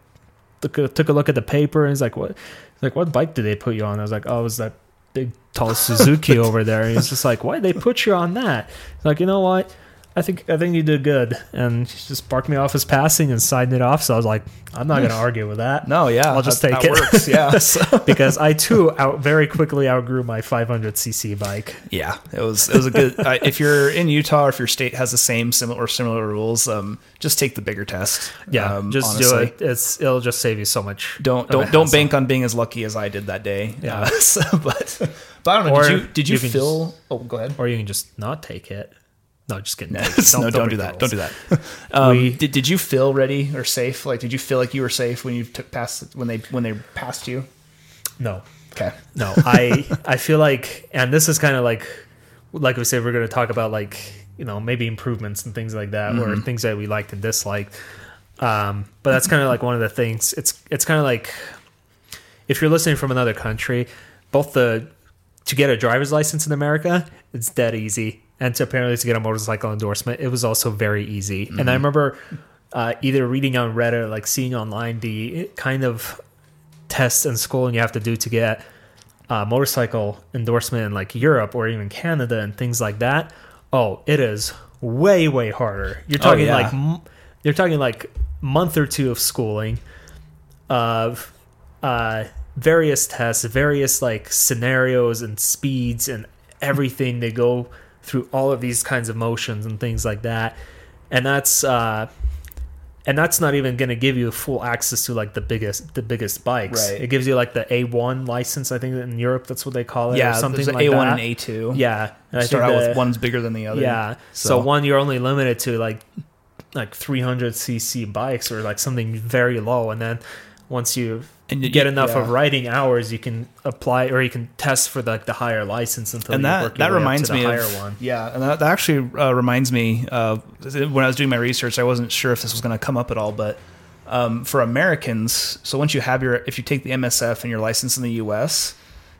took a, took a look at the paper and he's like, what? He's like, what bike did they put you on? I was like, oh, it was that big tall Suzuki over there. And he's just like, why they put you on that? He's like, you know what? I think I think you did good, and he just barked me off his passing and signed it off. So I was like, I'm not going to argue with that. no, yeah, I'll just that, take that it. Works, yeah, So- because I too out very quickly outgrew my 500cc bike. yeah. It was it was a good. uh, if you're in Utah or if your state has the same similar or similar rules, um, just take the bigger test. Yeah, um, just honestly. do it. It's it'll just save you so much. Don't don't don't hassle. bank on being as lucky as I did that day. Yeah. Uh, so, but but I don't know. Or did you did you, you feel? oh, go ahead. or you can just not take it. No, just kidding. No, it. no, don't, do that. Don't do that. Um, We- did, did you feel ready or safe? Like, did you feel like you were safe when you took past when they when they passed you? No, Okay. no. I I feel like, and this is kind of like, like we said, we're going to talk about like you know maybe improvements and things like that, or Mm-hmm. things that we liked and disliked. Um, but that's kind of like one of the things. It's it's kind of like if you're listening from another country, both the to get a driver's license in America, it's dead easy, and to apparently to get a motorcycle endorsement, it was also very easy. And I remember uh, either reading on Reddit or like seeing online the kind of tests and schooling you have to do to get uh, motorcycle endorsement in like Europe or even Canada and things like that. Oh, it is way way harder. You're Oh, talking yeah. like m- you're talking like month or two of schooling of uh, various tests, various like scenarios and speeds and everything. They go through all of these kinds of motions and things like that, and that's uh, and that's not even going to give you full access to like the biggest the biggest bikes. Right. It gives you like the A1 license. I think in Europe that's what they call it. Yeah, or something like A that. one and A two. Yeah, and I Start out the- with one's bigger than the other. yeah. So. So- one you're only limited to like like 300 cc bikes or like something very low, and then once you And you- get enough yeah. of riding hours, you can apply or you can test for like the higher license until and that that reminds the me higher of one. yeah, and that, that actually uh, reminds me uh, when I was doing my research, I wasn't sure if this was going to come up at all, but um, for Americans, so once you have your if you take the MSF and your license in the U.S.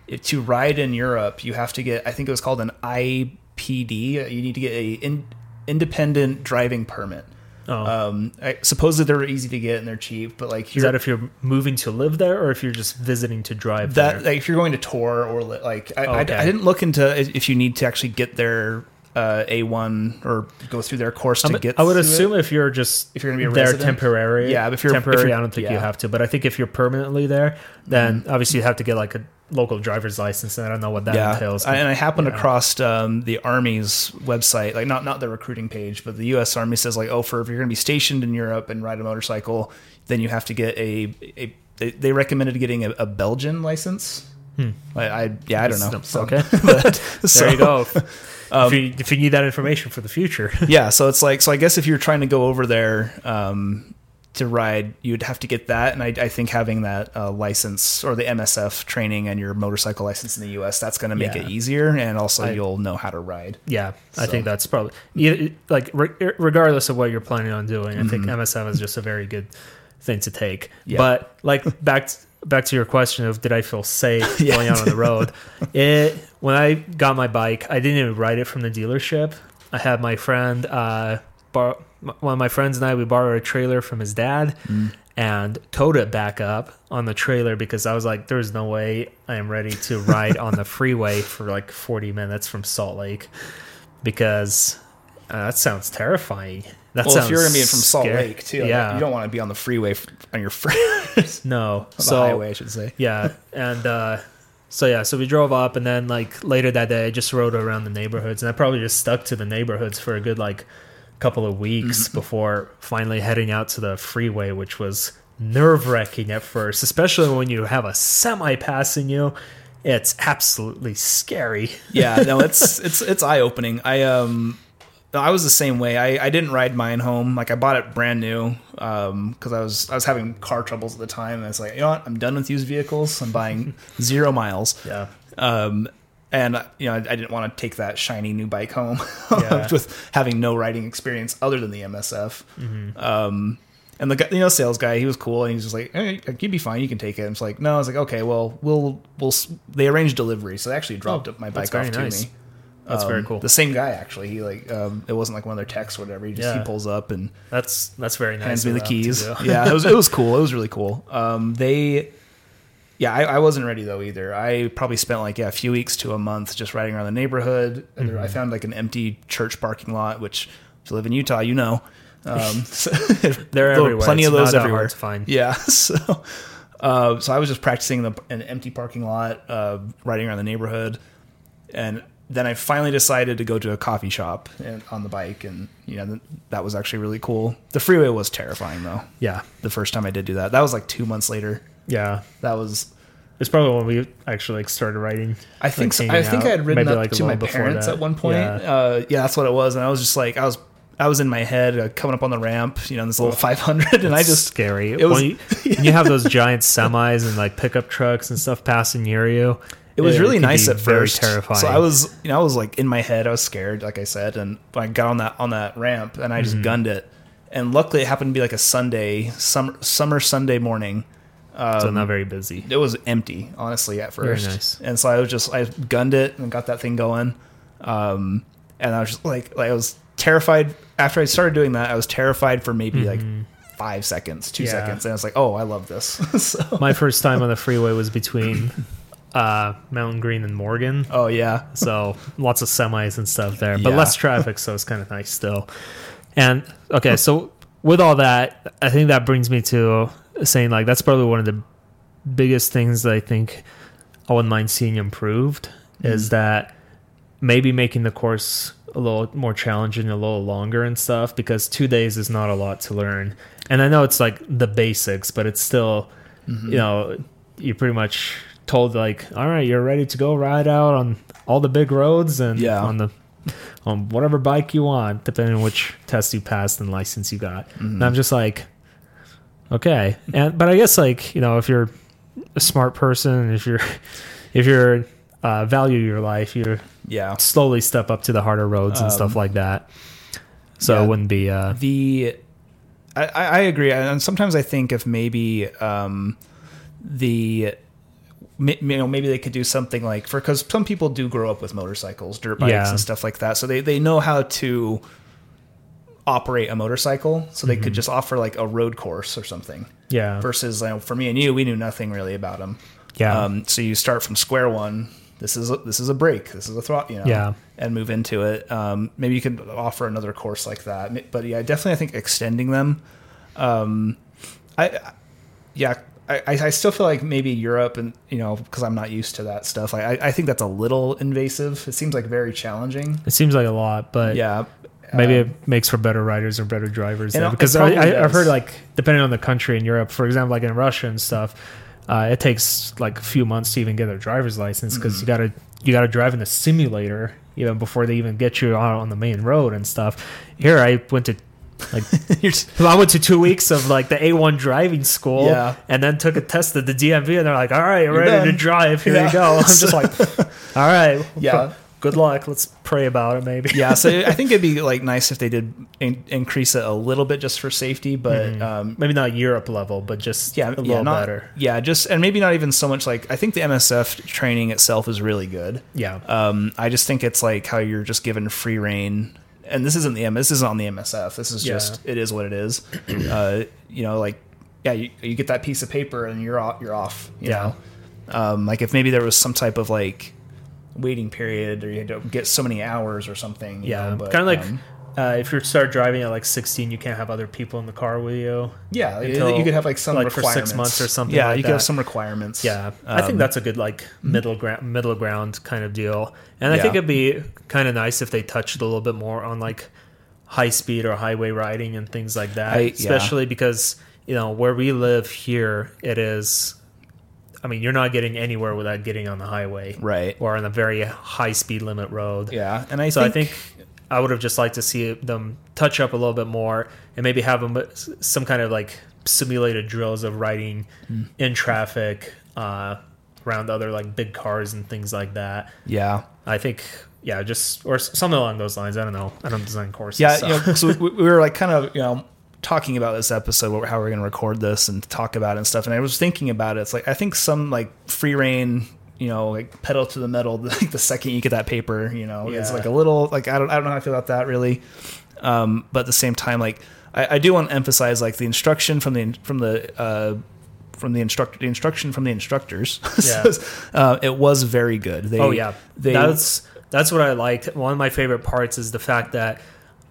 If, to ride in Europe, you have to get I think it was called an IPD. You need to get a in, independent driving permit. Oh. Um, I, supposedly they're easy to get and they're cheap, but like Is that if you're moving to live there or if you're just visiting to drive that there? like if you're going to tour or li- like I, I- Okay. I, didn't look into if you need to actually get their uh, A1 or go through their course to I'm- get. I would assume it. if you're just If you're gonna be there resident? temporary, Yeah, if you're- if temporary, you're- I don't think you have to. But I think if you're permanently there, then Mm-hmm. obviously you have to get like a local driver's license, and I don't know what that yeah, entails. I- and I happened Yeah. across um, the Army's website, like not not the recruiting page, but the U.S. Army says like, oh, for if you're going to be stationed in Europe and ride a motorcycle, then you have to get a. a they, they recommended getting a, a Belgian license. I, I yeah I don't know. Hmm. So- okay. but, there you go. if, you, if you need that information for the future. yeah, so it's like so. I guess if you're trying to go over there um, to ride, you'd have to get that, and I, I think having that uh, license or the MSF training and your motorcycle license in the U.S. that's going to make Yeah. it easier, and also I- you'll know how to ride. Yeah, I think that's probably like re- regardless of what you're planning on doing. I Mm-hmm. think MSF is just a very good thing to take. Yeah. But like back to, back to your question of did I feel safe Yeah. going out on the road? It when I got my bike, I didn't even ride it from the dealership. I had my friend, uh, bar- one of my friends and I, we borrowed a trailer from his dad. Mm. And towed it back up on the trailer because I was like, "There's no way I am ready to ride on the freeway for like 40 minutes from Salt Lake." because uh, that sounds terrifying. That well, sounds if you're going to be from Salt scary. Lake too, yeah, you don't want to be on the freeway on your fr- on no. the So highway, I should say. yeah, and uh, so yeah, so we drove up, and then like later that day, I just rode around the neighborhoods, and I probably just stuck to the neighborhoods for a good like couple of weeks Mm-hmm. before finally heading out to the freeway, which was nerve wracking at first, especially when you have a semi passing you. It's absolutely scary. yeah, no, it's it's it's eye opening. I um I was the same way. I, I didn't ride mine home. Like I bought it brand new um because I was I was having car troubles at the time. And I was like, you know what, I'm done with used vehicles. I'm buying zero miles. Yeah. Um and you know I, I didn't want to take that shiny new bike home Yeah. with having no riding experience other than the MSF. Mm-hmm. Um and the you know, sales guy, he was cool, and he was just like, "Hey, you'd be fine. You can take it." I'm like, "No." I was like, "Okay, well, we'll we'll." They arranged delivery, so they actually dropped Oh, my bike off very to nice. me. That's very Um, cool. The same guy actually. He like um, it wasn't like one of their texts or whatever. He just Yeah. he pulls up and That's that's very nice. hands me the keys. yeah, it was it was cool. It was really cool. Um, they, yeah, I, I wasn't ready though either. I probably spent like yeah a few weeks to a month just riding around the neighborhood. There- I Mm-hmm. found like an empty church parking lot, which if you live in Utah, you know. Um, so- They're everywhere. Plenty It's of those everywhere. It's fine. Yeah. So, uh, so I was just practicing the, an empty parking lot, uh, riding around the neighborhood, and then I finally decided to go to a coffee shop and, on the bike, and you know th- that was actually really cool. The freeway was terrifying though. Yeah. The first time I did do that, that was like two months later. Yeah. That was. It's probably when we actually like started riding. I think like, so. I think out. I had ridden Maybe, up like, to my parents that. at one point. Yeah. Uh, yeah, that's what it was, and I was just like, I was, I was in my head uh, coming up on the ramp, you know, this little 500, and I It's just scary. it was- when, you, when you have those giant semis and like pickup trucks and stuff passing near you. It was really can nice at very first. terrifying. So I was, you know, I was like in my head, I was scared, like I said, and I got on that on that ramp and I just Mm-hmm. gunned it. And luckily, it happened to be like a Sunday, summer summer Sunday morning. So Um, not very busy. It was empty, honestly, at Very first. nice. And so I was just I gunned it and got that thing going. Um, and I was just like, like I was terrified after I started doing that. I was terrified for maybe like five seconds, two Mm-hmm. Yeah. seconds, and I was like, oh, I love this. so, My first time on the freeway was between uh, Mountain Green and Morgan. oh yeah, So lots of semis and stuff there, but Yeah. less traffic, so it's kind of nice still. And okay, so with all that, I think that brings me to saying like that's probably one of the biggest things that I think I wouldn't mind seeing improved is mm. that maybe making the course a little more challenging, a little longer and stuff, because two days is not a lot to learn. And I know it's like the basics, but it's still, mm-hmm. you know, you're pretty much told like, all right, you're ready to go ride out on all the big roads and Yeah. on the on whatever bike you want, depending on which test you passed and license you got. And I'm just like, okay, and but I guess like you know if you're a smart person, if you're if you're uh, value your life, you yeah. slowly step up to the harder roads and stuff Um, like that. So yeah. it wouldn't be uh, the I, I agree, and sometimes I think if maybe um, the you know maybe they could do something like for because some people do grow up with motorcycles, dirt bikes, Yeah. and stuff like that, so they they know how to operate a motorcycle, so they Mm-hmm. could just offer like a road course or something. yeah Versus you know, for me and you, we knew nothing really about them. Yeah. Um, so you start from square one. This is a, this is a brake. This is a throttle. You know. Yeah. And move into it. Um, maybe you could offer another course like that. But yeah, definitely, I think extending them. Um, I, I- yeah, I, I still feel like maybe Europe and you know because I'm not used to that stuff. I I I think that's a little invasive. It seems like very challenging. it seems like a lot, but Yeah. maybe Um, it makes for better riders or better drivers it because I, I, I've heard like depending on the country in Europe, for example, like in Russia and stuff, uh, it takes like a few months to even get a driver's license because Mm-hmm. you gotta you gotta drive in a simulator even before they even get you out on the main road and stuff. Here, I went to like I went to two weeks of like the A1 driving school, Yeah. and then took a test at the DMV, and they're like, "All right, ready to drive. Here Yeah. you go." I'm just like, "All right, Yeah. good luck. Let's pray about it, maybe." yeah, so I think it'd be like nice if they did in- increase it a little bit just for safety, but Mhm. um, maybe not Europe level, but just yeah, a yeah, little not, better. Yeah, just and maybe not even so much like I think the MSF training itself is really good. Yeah, Um, I just think it's like how you're just given free reign, and this isn't the M. This isn't on the MSF. This is Yeah. just it is what it is. uh, you know, like yeah, you, you get that piece of paper and you're off. You're off. You Yeah. know, um, like if maybe there was some type of like waiting period, or you had to get so many hours or something. you yeah, know, but, kind of like. um, uh, if you start driving at like 16, you can't have other people in the car with you. yeah, until, you could have like some like, for six months or something Yeah, like you could have some requirements. Yeah, I think Um, that's a good like middle ground, middle ground kind of deal. And I think it'd be kind of nice if they touched a little bit more on like high speed or highway riding and things like that. I- yeah. Especially because you know where we live here, it is. I mean, you're not getting anywhere without getting on the highway, right. Or on a very high speed limit road. Yeah, and I So think, I think I would have just liked to see them touch up a little bit more and maybe have them some kind of like simulated drills of riding Hmm. in traffic uh, around other like big cars and things like that. yeah, I think yeah, just or something along those lines. I don't know. I don't design courses. Yeah, so. you know, so we, we were like kind of you know talking about this episode, how we're going to record this and talk about it and stuff. And I was thinking about it. It's like I think some like free reign, you know, like pedal to the metal. Like the second you get that paper, you know, it's like a little like I don't I don't know how I feel about that really. Um, but at the same time, like I, I do want to emphasize like the instruction from the from the uh, from the instructor the instruction from the instructors. Yeah. uh, it was very good. They, oh yeah, they that's that's what I liked. One of my favorite parts is the fact that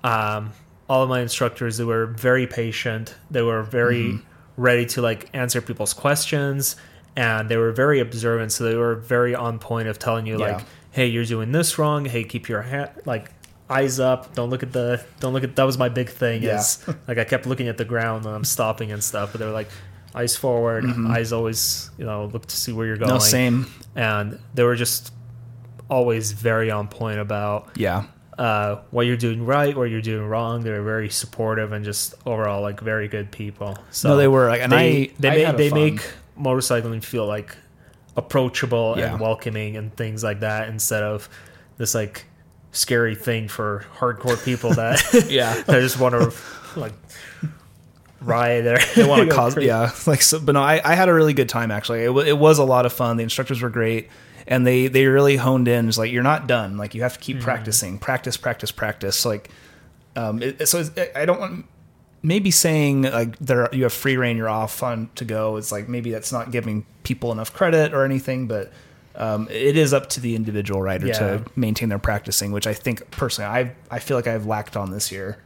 um, all of my instructors they were very patient. They were very Mm-hmm. ready to like answer people's questions, and they were very observant. So they were very on point of telling you Yeah. like, "Hey, you're doing this wrong. Hey, keep your hand like." Eyes up! Don't look at the. Don't look at. That was my big thing. Yeah. Is like I kept looking at the ground when I'm stopping and stuff. But they were like, eyes forward, eyes always. You know, look to see where you're going Mm-hmm. no same. and they were just always very on point about Yeah. uh, what you're doing right, what you're doing wrong. They were very supportive and just overall like very good people. So no, they were like, and they I they I make they make motorcycling feel like approachable Yeah. and welcoming and things like that instead of this like scary thing for hardcore people that yeah. that just want to like ride there. they want to cause yeah like so, but no I, I had a really good time actually it, w- it was a lot of fun the instructors were great and they they really honed in it's like you're not done like you have to keep practicing practice practice practice like um it, so i don't want maybe saying like there you have free reign you're off on to go it's like maybe that's not giving people enough credit or anything but um, it is up to the individual rider Yeah. to maintain their practicing which i think personally i i feel like i've lacked on this year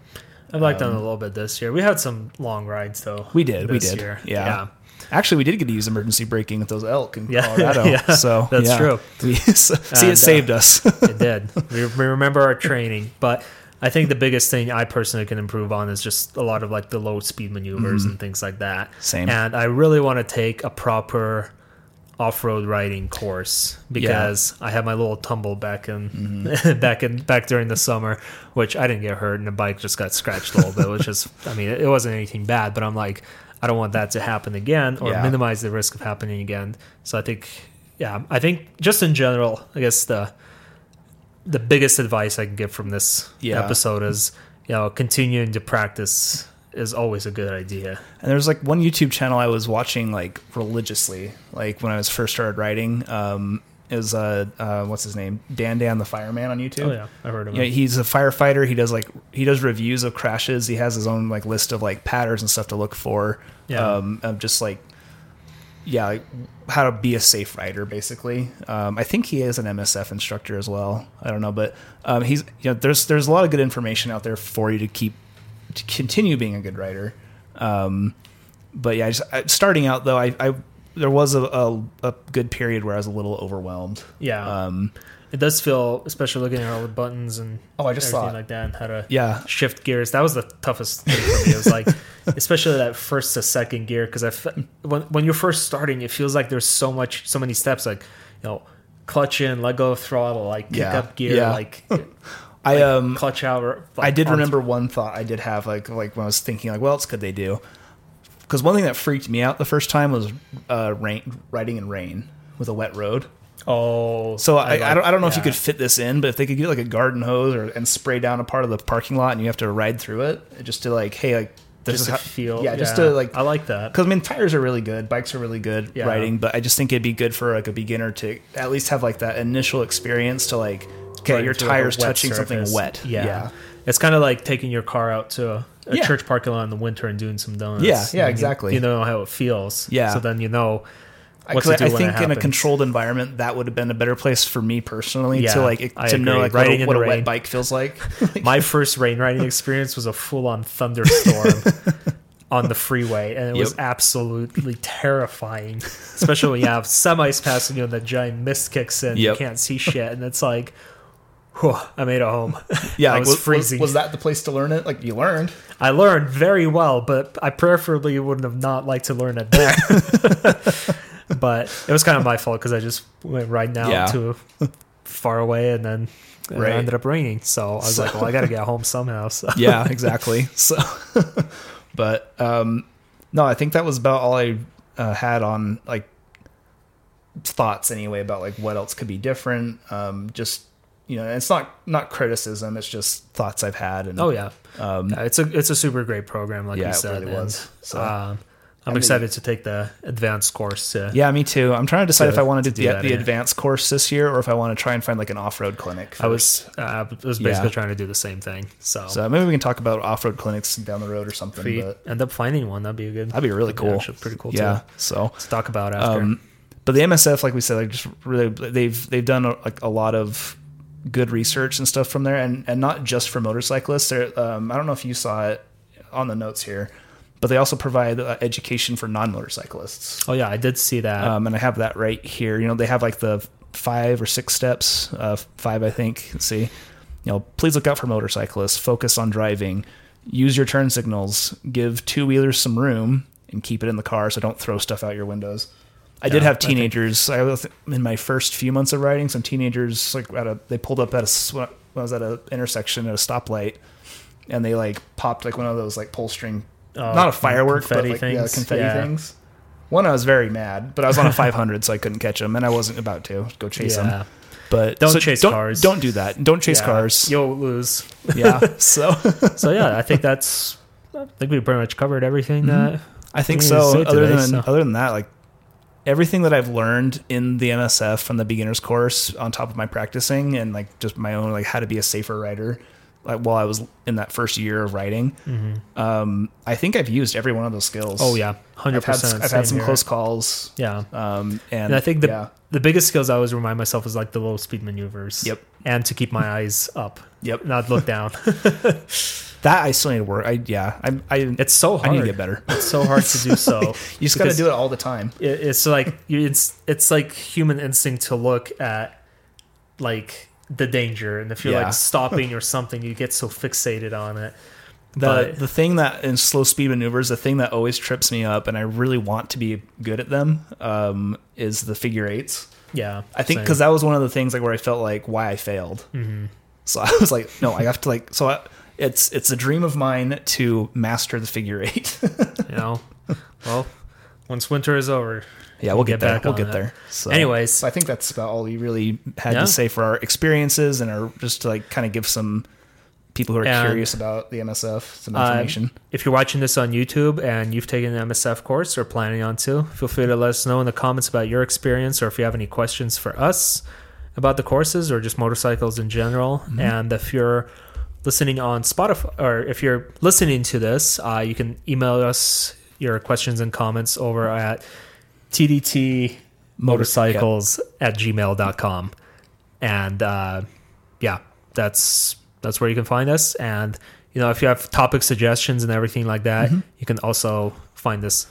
I've liked on a little bit this year. We had some long rides though. Um, We did, we did. Year. Yeah. Actually, we did get to use emergency braking with those elk in Yeah, Colorado. yeah, so that's true. We, see, And, uh, it saved us. it did. We, we remember our training, but I think the biggest thing I personally can improve on is just a lot of like the low speed maneuvers and things like that. Same. And I really want to take a proper off-road riding course because I had my little tumble back in Mm-hmm. back in back during the summer, which I didn't get hurt and the bike just got scratched a little bit, which is I mean it wasn't anything bad, but I'm like I don't want that to happen again or Yeah. minimize the risk of happening again. So I think yeah, I think just in general, I guess the the biggest advice I can give from this Yeah. episode is, you know, continuing to practice is always a good idea. And there's like one YouTube channel I was watching like religiously, like when I was first started riding. Um, is uh, uh, what's his name? Dan Dan the Fireman on YouTube. Oh yeah, I heard of Yeah, he's a firefighter. He does like he does reviews of crashes. He has his own like list of like patterns and stuff to look for. Yeah. Um, of just like yeah, like how to be a safe rider basically. Um, I think he is an MSF instructor as well. I don't know, but um, he's you know there's there's a lot of good information out there for you to keep to continue being a good rider. Um, but yeah, just, I, starting out though, I, I there was a, a, a good period where I was a little overwhelmed. Yeah, Um, it does feel, especially looking at all the buttons and Oh, I just everything like that, and how to yeah, shift gears. That was the toughest thing for me. It was like, especially that first to second gear, because I fe- when when you're first starting, it feels like there's so much, so many steps. Like, you know, clutch in, let go of throttle, like kick Yeah. up gear, Yeah. like, I um clutch out. or, I did remember one thought I did have like like when I was thinking like what else could they do? Because one thing that freaked me out the first time was uh, rain riding in rain with a wet road. Oh, So I, I, like- don't I don't know if you could fit this in, but if they could get like a garden hose or and spray down a part of the parking lot and you have to ride through it just to like hey like this just is how, feel. yeah, just to like I like that. because I mean tires are really good, bikes are really good Yeah. riding, but I just think it'd be good for like a beginner to at least have like that initial experience to like okay your into, like, a tires touching something wet Yeah. yeah It's kind of like taking your car out to a, a Yeah. church parking lot in the winter and doing some donuts. Yeah, yeah, You- exactly. You, know how it feels. Yeah. So then you know what Because to I, do when it think in a controlled environment that would have been a better place for me personally Yeah, to like I to know agree. like Riding what, a, what a wet bike feels like. My first rain riding experience was a full on thunderstorm on the freeway, and it was absolutely terrifying. Especially when you have semis passing you and the giant mist kicks in, you can't see shit, and it's like, whew, I made it home. yeah, I like, was freezing. Was, that the place to learn it? Like you learned. I learned very well, but I preferably wouldn't have not liked to learn it there. But it was kind of my fault because I just went right now Yeah. to far away, and then it Right. ended up raining. So I was like, well, I got to get home somehow. So Yeah, exactly. so, but um, no, I think that was about all I uh, had on like thoughts anyway about like what else could be different. Um, just you know, it's not not criticism. It's just thoughts I've had. And oh yeah, um, Yeah, it's a it's a super great program, like Yeah, you it said. really and, was. So- um, I'm excited to take the advanced course. To, yeah, me too. I'm trying to decide To- if I want to do do the, the yeah. advanced course this year or if I want to try and find like an off road clinic. I was uh, I was Yeah. basically trying to do the same thing. So, So maybe we can talk about off road clinics down the road or something. if end up finding one, that'd be a good. that'd be really that'd be cool. actually pretty cool. Yeah. too. So Let's talk about after. Um, but the MSF, like we said, like just really they've they've done a, like a lot of good research and stuff from there, and and not just for motorcyclists. There, um, I don't know if you saw it on the notes here, but they also provide uh, education for non motorcyclists. oh yeah, I did see that. Um, and I have that right here. You know, they have like the five or six steps, uh, five I think. Let's see. You know, please look out for motorcyclists. Focus on driving. Use your turn signals. Give two wheelers some room, and keep it in the car. So don't throw stuff out your windows. I did Yeah, have I think- teenagers. I was in my first few months of riding. Some teenagers like at a they pulled up at a when I was at an intersection at a stoplight, and they like popped like one of those like pull string, Oh, not a firework, confetti but like, yeah, things? confetti Yeah. things. One, I was very mad, but I was on a 500, so I couldn't catch them, and I wasn't about to go chase yeah. them. But Don't so chase don't, cars. Don't do that. Don't chase Yeah, cars. You'll lose. yeah. So So yeah, I think that's. I think we pretty much covered everything mm-hmm. that. I think so. say Other today, than so. other than that, like everything that I've learned in the MSF from the beginners course, on top of my practicing and like just my own like how to be a safer rider, like while I was in that first year of riding, um, I think I've used every one of those skills. Oh yeah, hundred percent. I've had some close calls. Yeah, Um, and, and I think the yeah, the biggest skills I always remind myself is like the low speed maneuvers. Yep. and to keep my eyes up. Yep. not look down. that I still need to work. I yeah, I I It's so hard. I need to get better. It's so hard to do so. You just got to do it all the time. it- it's like you, it's it's like human instinct to look at like the danger, and if you're Yeah. like stopping or something, you get so fixated on it. The But- the thing that in slow speed maneuvers, the thing that always trips me up, and I really want to be good at them, um, is the figure eights. Yeah, I think because that was one of the things like where I felt like why I failed. Mhm. So I was like, no, I have to like. So I, it's it's a dream of mine to master the figure eight. you know, well, once winter is over, yeah, we'll get, Get there. back We'll get it. there. So, Anyways. so I think that's about all we really had Yeah. to say for our experiences and our just to like kind of give some people who are And, curious about the MSF some Uh, information. if you're watching this on YouTube and you've taken an MSF course or planning on to, feel free to let us know in the comments about your experience or if you have any questions for us about the courses or just motorcycles in general. And if you're listening on Spotify or if you're listening to this, uh, you can email us your questions and comments over at tdt motorcycles at gmail.com and uh, yeah that's that's where you can find us and you know if you have topic suggestions and everything like that Mm-hmm. you can also find us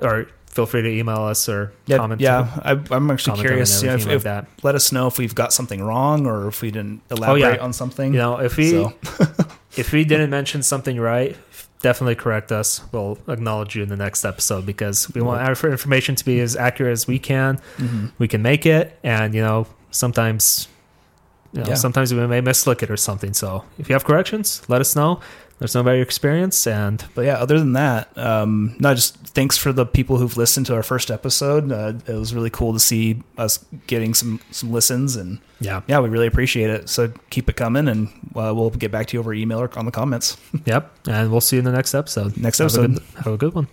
or feel free to email us or Yeah, comment yeah. I, I'm actually curious. Know, if, like if- that. let us know if we've got something wrong or if we didn't elaborate Oh, yeah. on something. you know if we So- if we didn't mention something right definitely correct us we'll acknowledge you in the next episode because we want our information to be as accurate as we can Mhm. we can make it and you know sometimes you know, Yeah. sometimes we may mislook it or something. So if you have corrections, let us know. Know about your experience and But yeah, other than that, um, no, just thanks for the people who've listened to our first episode. Uh, it was really cool to see us getting some some listens, and yeah. yeah, we really appreciate it. So keep it coming, and uh, we'll get back to you over email or on the comments. Yep. And we'll see you in the next episode. Next Have a episode. good- have a good one.